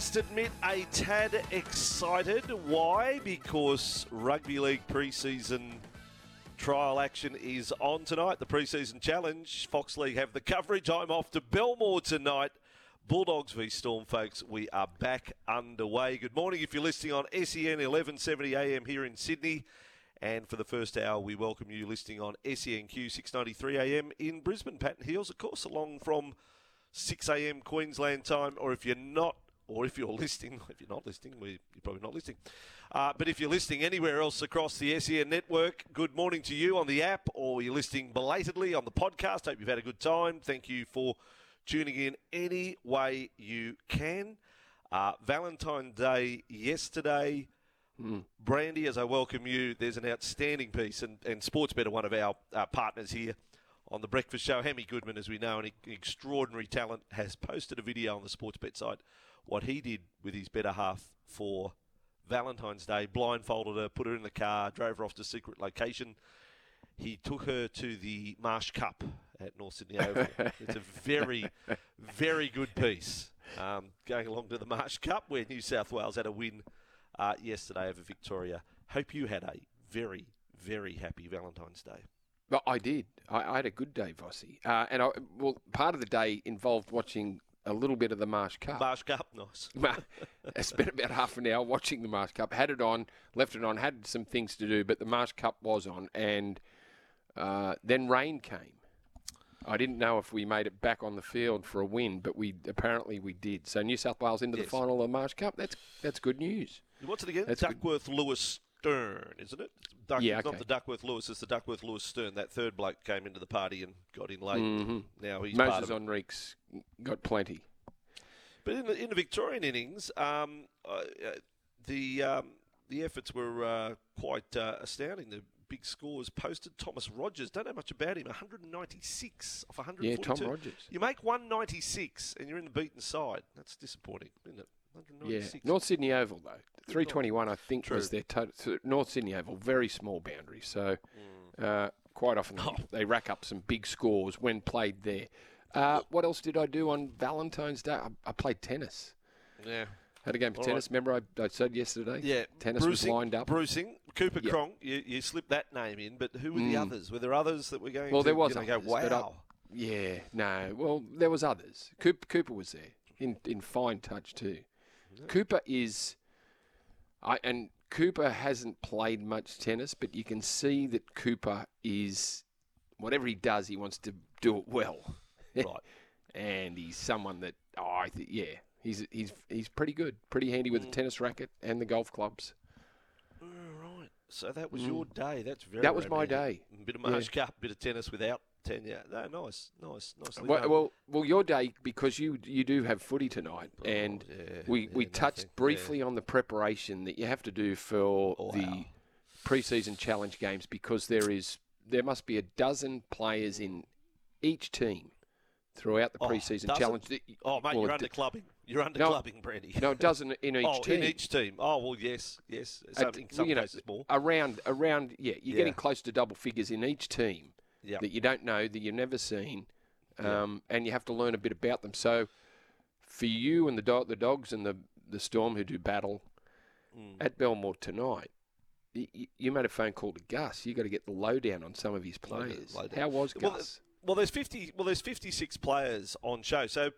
Must admit, a tad excited. Why? Because Rugby League pre-season trial action is on tonight. The pre-season challenge. Fox League have the coverage. I'm off to Belmore tonight. Bulldogs v Storm, folks. We are back underway. Good morning. If you're listening on SEN 1170 AM here in Sydney. And for the first hour, we welcome you listening on SENQ 693 AM in Brisbane. Patton Heels, of course, along from 6 a.m. Queensland time, or if you're not, or if you're listening, if you're not listening, we, you're probably not listening. Uh, but if you're listening anywhere else across the SEN network, good morning to you on the app, or you're listening belatedly on the podcast. Hope you've had a good time. Thank you for tuning in any way you can. Uh, Valentine's Day yesterday. Brandy, as I welcome you, there's an outstanding piece, and, and Sportsbet are one of our uh, partners here on the breakfast show. Hemi Goodman, as we know, an extraordinary talent, has posted a video on the Sportsbet site what he did with his better half for Valentine's Day. Blindfolded her, put her in the car, drove her off to a secret location. He took her to the Marsh Cup at North Sydney Oval. it's a very, very good piece. Um, going along to the Marsh Cup, where New South Wales had a win uh, yesterday over Victoria. Hope you had a very, very happy Valentine's Day. Well, I did. I, I had a good day, Vossi. Uh, and I, well, part of the day involved watching a little bit of the Marsh Cup. Marsh Cup, nice. I spent about half an hour watching the Marsh Cup. Had it on, left it on, had some things to do, but the Marsh Cup was on, and uh, then rain came. I didn't know if we made it back on the field for a win, but we apparently we did. So New South Wales into Yes. the final of the Marsh Cup. That's that's good news. What's it again? That's good. Duckworth Lewis Stern, isn't it? Duck, Yeah, okay. Not the Duckworth Lewis, it's the Duckworth Lewis Stern. That third bloke came into the party and got in late. Mhm. Now he's Moses. Enrique's got plenty. But in the, in the Victorian innings, um, uh, uh, the um, the efforts were uh, quite uh, astounding. The big scores posted. Thomas Rogers, don't know much about him. 196 off 142. Yeah, Tom Rogers. You make 196 and you're in the beaten side. That's disappointing, isn't it? Yeah, North Sydney Oval though, three twenty one I think True. was their total. so North Sydney Oval, very small boundary, so Mm. uh, quite often Oh. they, they rack up some big scores when played there. Uh, what else did I do on Valentine's Day? I, I played tennis. Yeah. Had a game of All tennis. Remember I, I said yesterday? Yeah, tennis was lined up. Brucing, Cooper Yeah. Cronk, you, you slipped that name in, but who were the Mm. others? Were there others that were going Well, to there was you know, go, others, but I- wow? Yeah, no. Well, there was others. Cooper, Cooper was there in in fine touch too. Cooper is, I and Cooper hasn't played much tennis, but you can see that Cooper is whatever he does, he wants to do it well. Right. and he's someone that oh, I think yeah, he's he's he's pretty good, pretty handy with the tennis racket and the golf clubs. Oh, right. So that was your day. That's very Mm. That was my romantic. day. Bit of Yeah. Marsh Cup, a bit of tennis without tenure. No, nice, nice, nicely Well, done. well, well, your day because you you do have footy tonight, oh, and Oh, yeah, we, yeah, we nothing, touched yeah. briefly on the preparation that you have to do for Wow. the preseason challenge games because there is there must be a dozen players in each team throughout the Oh, preseason dozen? challenge. That, oh, mate, well, you're under clubbing. You're under No, clubbing, Brandy. no, a dozen in each oh, team. in each team. Oh, well, yes, yes. Some, some you know, more. around around yeah, you're Yeah. getting close to double figures in each team Yeah. that you don't know that you've never seen, um, and you have to learn a bit about them. So, for you and the dog, the dogs and the the storm who do battle Mm. at Belmore tonight, you, you made a phone call to Gus. You got to get the lowdown on some of his players. lowdown. How was Well, Gus? Well, there's 50. Well, there's 56 players on show, so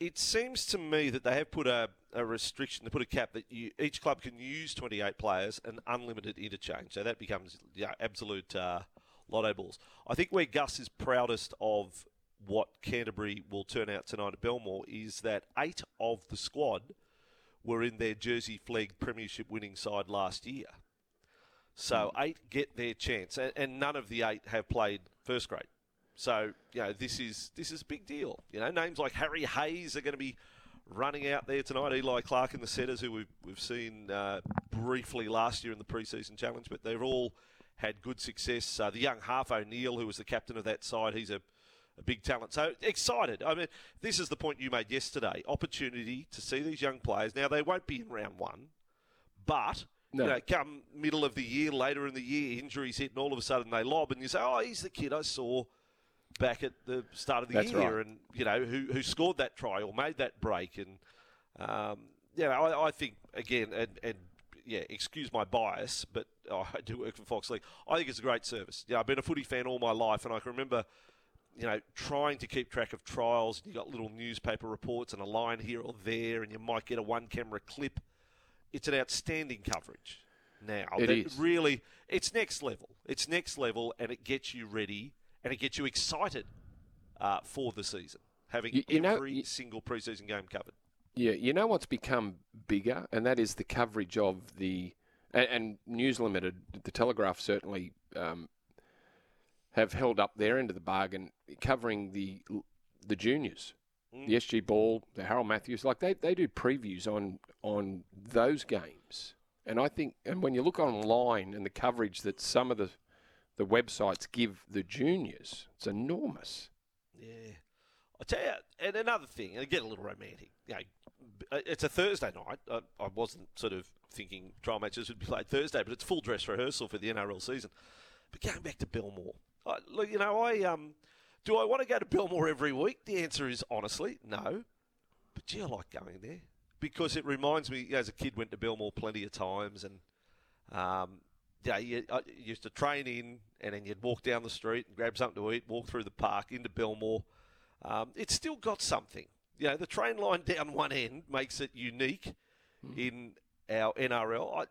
it seems to me that they have put a, a restriction. They put a cap that you, each club can use 28 players and unlimited interchange. So that becomes yeah, absolute uh, Lotto balls. I think where Gus is proudest of what Canterbury will turn out tonight at Belmore is that eight of the squad were in their Jersey Flegg Premiership winning side last year. So eight get their chance, and, and none of the eight have played first grade. So you know this is this is a big deal. You know names like Harry Hayes are going to be running out there tonight. Eli Clark and the setters, who we've we've seen uh, briefly last year in the preseason challenge, but they've all had good success. Uh, the young half O'Neill, who was the captain of that side, he's a a big talent. So excited. I mean, this is the point you made yesterday. Opportunity to see these young players. Now they won't be in round one, but No. you know, come middle of the year, later in the year, injuries hit, and all of a sudden they lob, and you say, "Oh, he's the kid I saw back at the start of the That's year," right. and you know who who scored that try or made that break, and um, you know, I, I think again, and, and yeah, excuse my bias, but oh, I do work for Fox League. I think it's a great service. Yeah, I've been a footy fan all my life, and I can remember, you know, trying to keep track of trials. You got little newspaper reports and a line here or there, and you might get a one-camera clip. It's an outstanding coverage now. It is. really. It's next level. It's next level, and it gets you ready and it gets you excited uh, for the season. Having You- you know- every you- single preseason game covered. Yeah, you know what's become bigger, and that is the coverage of the and, and News Limited, the Telegraph certainly um, have held up their end of the bargain, covering the the juniors, the SG Ball, the Harold Matthews. Like they, they do previews on on those games, and I think and when you look online and the coverage that some of the the websites give the juniors, it's enormous. Yeah. I tell you, and another thing, and get a little romantic. You know, it's a Thursday night. I, I wasn't sort of thinking trial matches would be played Thursday, but it's full dress rehearsal for the NRL season. But going back to Belmore, I, look, you know, I um, do I want to go to Belmore every week? The answer is honestly no. But gee, I like going there because it reminds me. As a kid, went to Belmore plenty of times, and um, yeah, you, I you used to train in, and then you'd walk down the street and grab something to eat, walk through the park into Belmore. Um, it's still got something. You know, the train line down one end makes it unique in our NRL. I,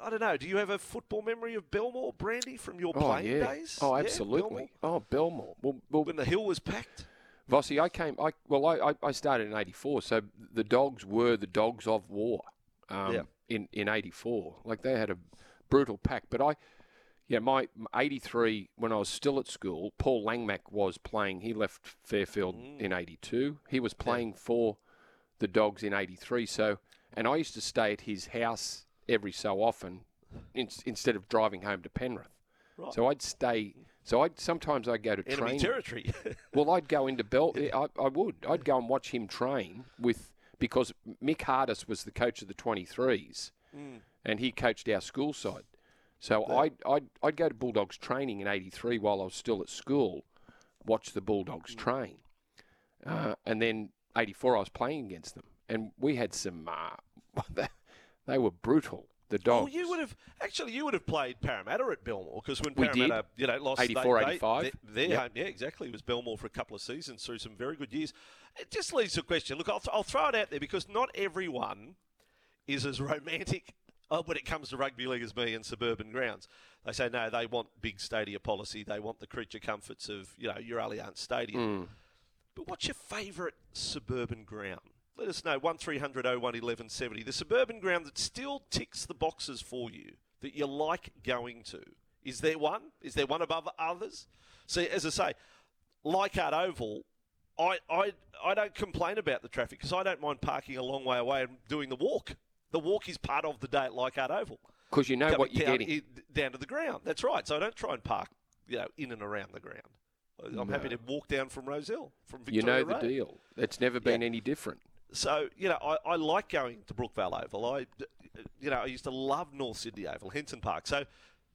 I don't know. Do you have a football memory of Belmore, Brandy, from your Oh playing yeah, days? oh Yeah, absolutely. Belmore? Oh Belmore. Well, well When the hill was packed. Vossi, I came. I well, I, I, I started in '84, so the dogs were the dogs of war. Um, Yeah. In in '84, like they had a brutal pack. But I, yeah, my '83 when I was still at school, Paul Langmack was playing. He left Fairfield mm. in '82. He was playing for the dogs in '83. So, and I used to stay at his house every so often, in, instead of driving home to Penrith. Right. So I'd stay. So I'd sometimes I'd go to Enemy train. territory. Well, I'd go into Bell. I, I would. I'd go and watch him train with because Mick Hardis was the coach of the 23s, mm. and he coached our school side. So I'd, I'd I'd go to Bulldogs training in '83 while I was still at school, watch the Bulldogs train, uh, and then '84 I was playing against them, and we had some. Uh, they, were brutal. The dogs. Well, you would have actually you would have played Parramatta at Belmore because when We did. Parramatta you know lost 84, they, they, 85. they- their Yep. home yeah exactly it was Belmore for a couple of seasons through some very good years. It just leads to a question. Look, I'll, th- I'll throw it out there because not everyone is as romantic uh, when it comes to rugby league as me and suburban grounds. They say no, they want big stadia policy. They want the creature comforts of you know your Allianz Stadium. But what's your favourite suburban ground? Let us know. 1300 01 1170. The suburban ground that still ticks the boxes for you that you like going to. Is there one? Is there one above others? See, as I say, Leichhardt Oval, I, I, I don't complain about the traffic because I don't mind parking a long way away and doing the walk. The walk is part of the day at Leichhardt Oval. because you know Coming what you're down, getting. down to the ground. That's right. So I don't try and park, you know, in and around the ground. I'm happy to walk down from Rozelle, from Victoria you know the Road. deal. It's never been any different. So you know, I, I like going to Brookvale Oval. I, you know, I used to love North Sydney Oval, Henson Park. So,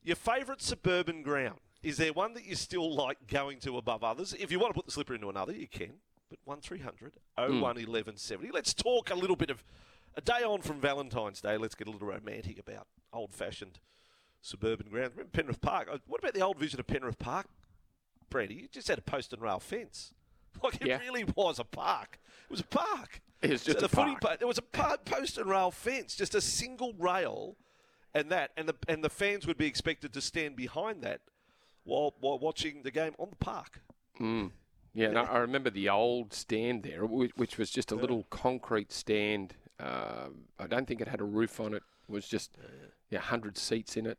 your favourite suburban ground is there one that you still like going to above others? If you want to put the slipper into another, you can. But one hmm. 01 1170. Let's talk a little bit of a day on from Valentine's Day. Let's get a little romantic about old fashioned suburban grounds. Remember Penrith Park? Uh, What about the old vision of Penrith Park, Brandy? You just had a post and rail fence. Like it Yeah. really was a park. It was a park. It was just So a the footy park. pa- there was a pa- post and rail fence, just a single rail, and that, and the and the fans would be expected to stand behind that. while while watching the game on the park. Mm. Yeah, and I, I remember the old stand there, which, which was just a little concrete stand. Um I don't think it had a roof on it. It was just yeah, hundred seats in it.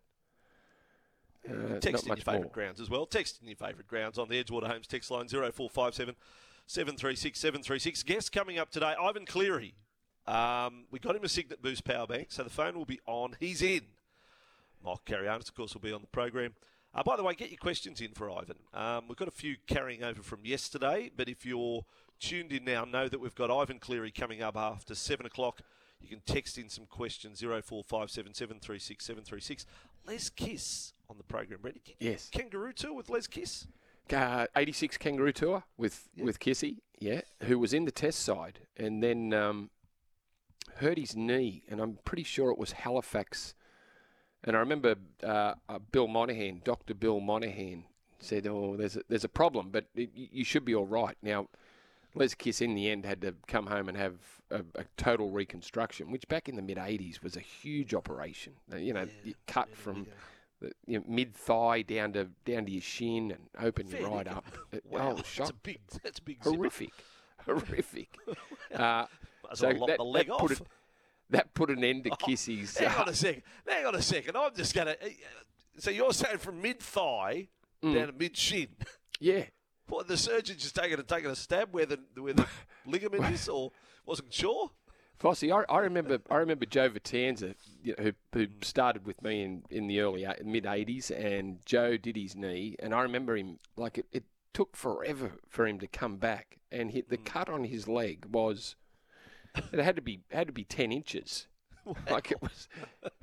Uh, Text in your favourite more. grounds as well. Text in your favourite grounds on the Edgewater Homes text line 0457 736 736. Guest coming up today, Ivan Cleary. Um, we got him a Cygnett Boost power bank, so the phone will be on. He's in. Mike Carayannis, of course, will be on the program. Uh, by the way, get your questions in for Ivan. Um, we've got a few carrying over from yesterday, but if you're tuned in now, know that we've got Ivan Cleary coming up after 7 o'clock. You can text in some questions, 0457 736 736. Les Kiss on the program. Ready? Yes. Kangaroo Tour with Les Kiss? Uh, 86 Kangaroo Tour with with Kissy, yeah, who was in the test side and then um, hurt his knee, and I'm pretty sure it was Halifax. And I remember uh, uh, Bill Monaghan, Dr. Bill Monaghan, said, "Oh, there's a, there's a problem, but it, you should be all right." Now, Les Kiss in the end had to come home and have a, a total reconstruction, which back in the mid '80s was a huge operation. You know, you cut from the you know, mid thigh down to down to your shin and open you Fair right up. Wow, oh, that's a big, that's a big horrific, horrific. Uh, Might as well lop the leg put it- that put an end to Kissy's. Hang on uh, a second. Hang on a second. I'm just going to. So you're saying from mid thigh Mm. down to mid shin? yeah, What the surgeon just taking a taking a stab where the where the ligament is, or wasn't sure? Vossi, I, I remember I remember Joe Vitanza, you know, who, who mm. started with me in, in the early mid '80s, and Joe did his knee, and I remember him like it, it took forever for him to come back, and hit the mm. cut on his leg was it had to be had to be ten inches, like it was.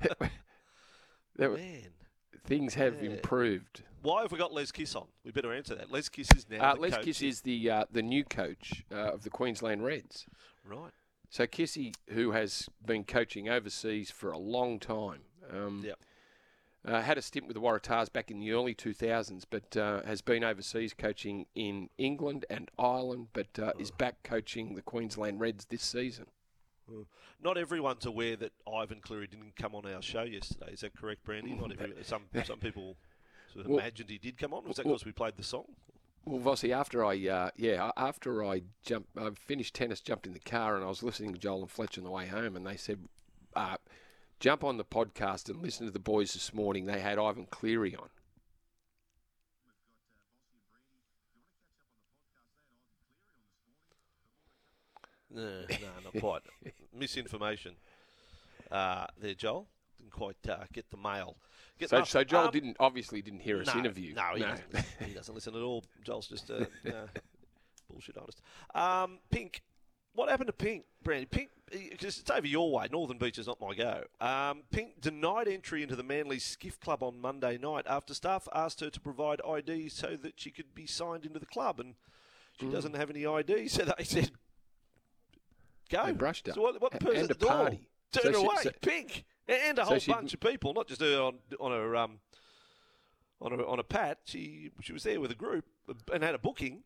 were- Man, things have Yeah. improved. why have we got Les Kiss on? We better answer that. Les Kiss is now Uh, the Les coach. Kiss is the uh, the new coach uh, of the Queensland Reds. right. So Kissy, who has been coaching overseas for a long time, um, Yep. uh, had a stint with the Waratahs back in the early 2000s, but uh, has been overseas coaching in England and Ireland, but uh, is back coaching the Queensland Reds this season. Not everyone's aware that Ivan Cleary didn't come on our show yesterday. Is that correct, Brandy? Not every, some some people sort of Well- imagined he did come on. Was that well- because we played the song? Well, Vossi, after I uh, yeah, after I jumped, I finished tennis, jumped in the car, and I was listening to Joel and Fletch on the way home, and they said, uh, "Jump on the podcast and listen to the boys this morning." They had Ivan Cleary on. No, no, not quite. Misinformation. Uh, there, Joel. Didn't quite uh, get the mail. Get So, enough. so Joel Um, didn't obviously didn't hear us no, interview. No, he, Doesn't, listen. he doesn't listen at all. Joel's just a uh, bullshit artist. Um, Pink, what happened to Pink, Brandy? Pink, because it's over your way. Northern Beach is not my go. Um, Pink denied entry into the Manly Skiff Club on Monday night after staff asked her to provide ID so that she could be signed into the club, and she Mm. doesn't have any ID. So they said, "Go." They brushed her. So what, what the person and a door party. turned So she- away. so- Pink and a whole she'd- bunch of people, not just her on on her um on a on a pat. She she was there with a group and had a booking.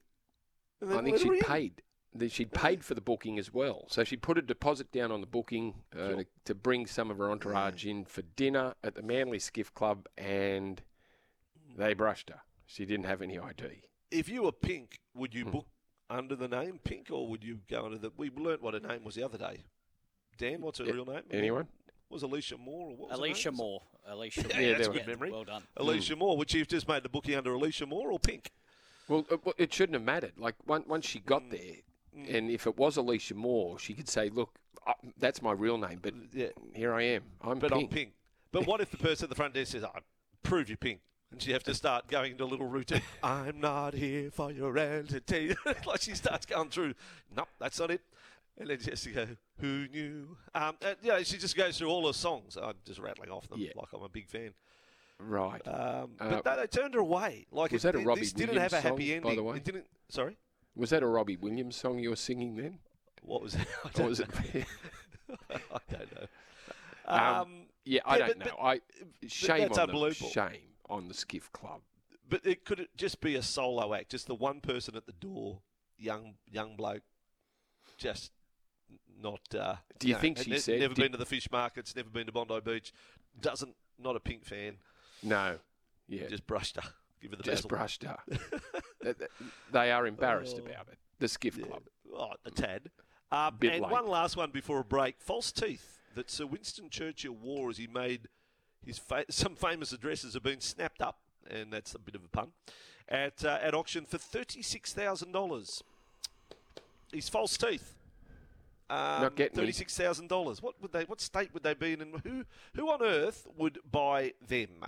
I think she'd paid. She'd paid for the booking as well, so she put a deposit down on the booking uh, Sure. to, to bring some of her entourage in for dinner at the Manly Skiff Club, and they brushed her. She didn't have any ID. If you were Pink, would you book under the name Pink, or would you go under the? We learnt what her name was the other day. Dan, what's her Yeah, real name? anyone? Was Alicia Moore or what? Was her Alicia name? Moore. Alicia Yeah, Moore. that's a good memory. Well done. Alicia Moore. Would she have just made the booking under Alicia Moore or Pink? Well, it, it shouldn't have mattered. Like once once she Mm. got there, and if it was Alicia Moore, she could say, "Look, uh, that's my real name, but Yeah. here I am. I'm But pink." I'm pink. But what if the person at the front desk says, "I prove you're pink," and she have to start going into a little routine? I'm not here for your entertainment. like she starts going through. Nope, that's not it. And then she has to go, "Who knew?" Um, and, you know, she just goes through all her songs. I'm just rattling off them Yeah. like I'm a big fan. Right. Um, Uh, but no, they turned her away. Like was it, that a Robbie this didn't Williams have a happy song, ending. by the way? It didn't. Sorry, was that a Robbie Williams song you were singing then, what was it? I don't was it? know. I don't know. Um, Um, yeah, I Yeah, don't but- know. I shame on them. Shame on the Skiff Club. But it could it just be a solo act, just the one person at the door, young young bloke, just not. Uh, Do you know, think she ne- said- never did- been to the fish markets, never been to Bondi Beach, doesn't not a pink fan, No. Yeah. just brushed her. Give her the just bezel. brushed her. Th- th- they are embarrassed about it. The Skiff Yeah. Club. Oh, a tad. Um, and late. one last one before a break. False teeth that Sir Winston Churchill wore as he made his fa- some famous addresses have been snapped up, and that's a bit of a pun, at uh, at auction for thirty six thousand dollars. His false teeth. Um, Not getting thirty-six thousand dollars. What would they? What state would they be in? And who? Who on earth would buy them?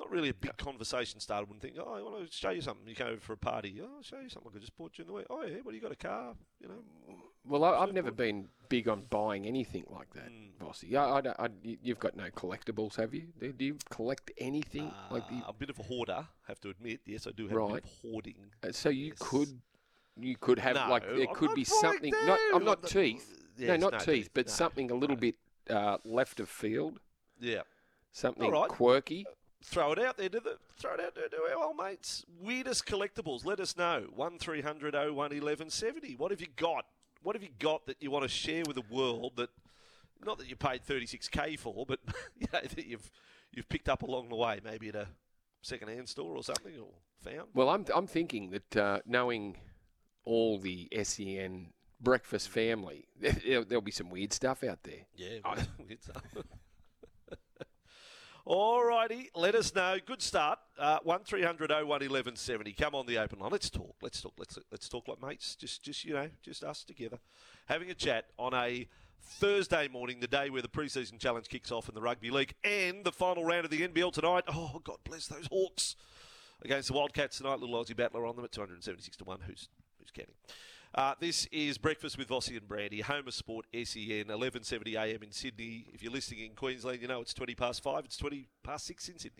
Not really a big conversation starter. Wouldn't think. Oh, I want to show you something. You came over for a party. Oh, I'll show you something. I could just bought you in the way. Oh yeah. What do you got? A car? You know. Well, I, I've never been big on buying anything like that, Hmm. Vossi. Yeah, I, I, you- you've got no collectibles, have you? Do, do you collect anything like the? Uh, a bit of a hoarder. Have to admit. Yes, I do have a Right. bit of hoarding. Uh, So you Yes. could, you could have No, like there I'm could be something. Not, I'm not No, teeth. yes, no, not no teeth, teeth, but no, something a little bit uh, left of field, Yeah. something right. quirky. Throw it out there to the throw it out there to our old mates. Weirdest collectibles. Let us know. One 01 1170 What have you got? What have you got that you want to share with the world that not that you paid thirty six K for, but you know, that you've you've picked up along the way, maybe at a second hand store or something or found? Well, I'm I'm thinking that uh, knowing all the SEN breakfast family, there, there'll be some weird stuff out there. Yeah, weird it's All righty, let us know. Good start. Uh, one 1170 Come on the open line. Let's talk. Let's talk. Let's let's talk like mates. Just just you know, just us together, having a chat on a Thursday morning, the day where the preseason challenge kicks off in the rugby league and the final round of the NBL tonight. Oh, God bless those Hawks against the Wildcats tonight. Little Aussie battler on them at 276 to one. Who's who's counting? Uh, this is Breakfast with Vossi and Brandy, home of sport SEN, 11.70am in Sydney. If you're listening in Queensland, you know it's 20 past 5. It's 20 past 6 in Sydney.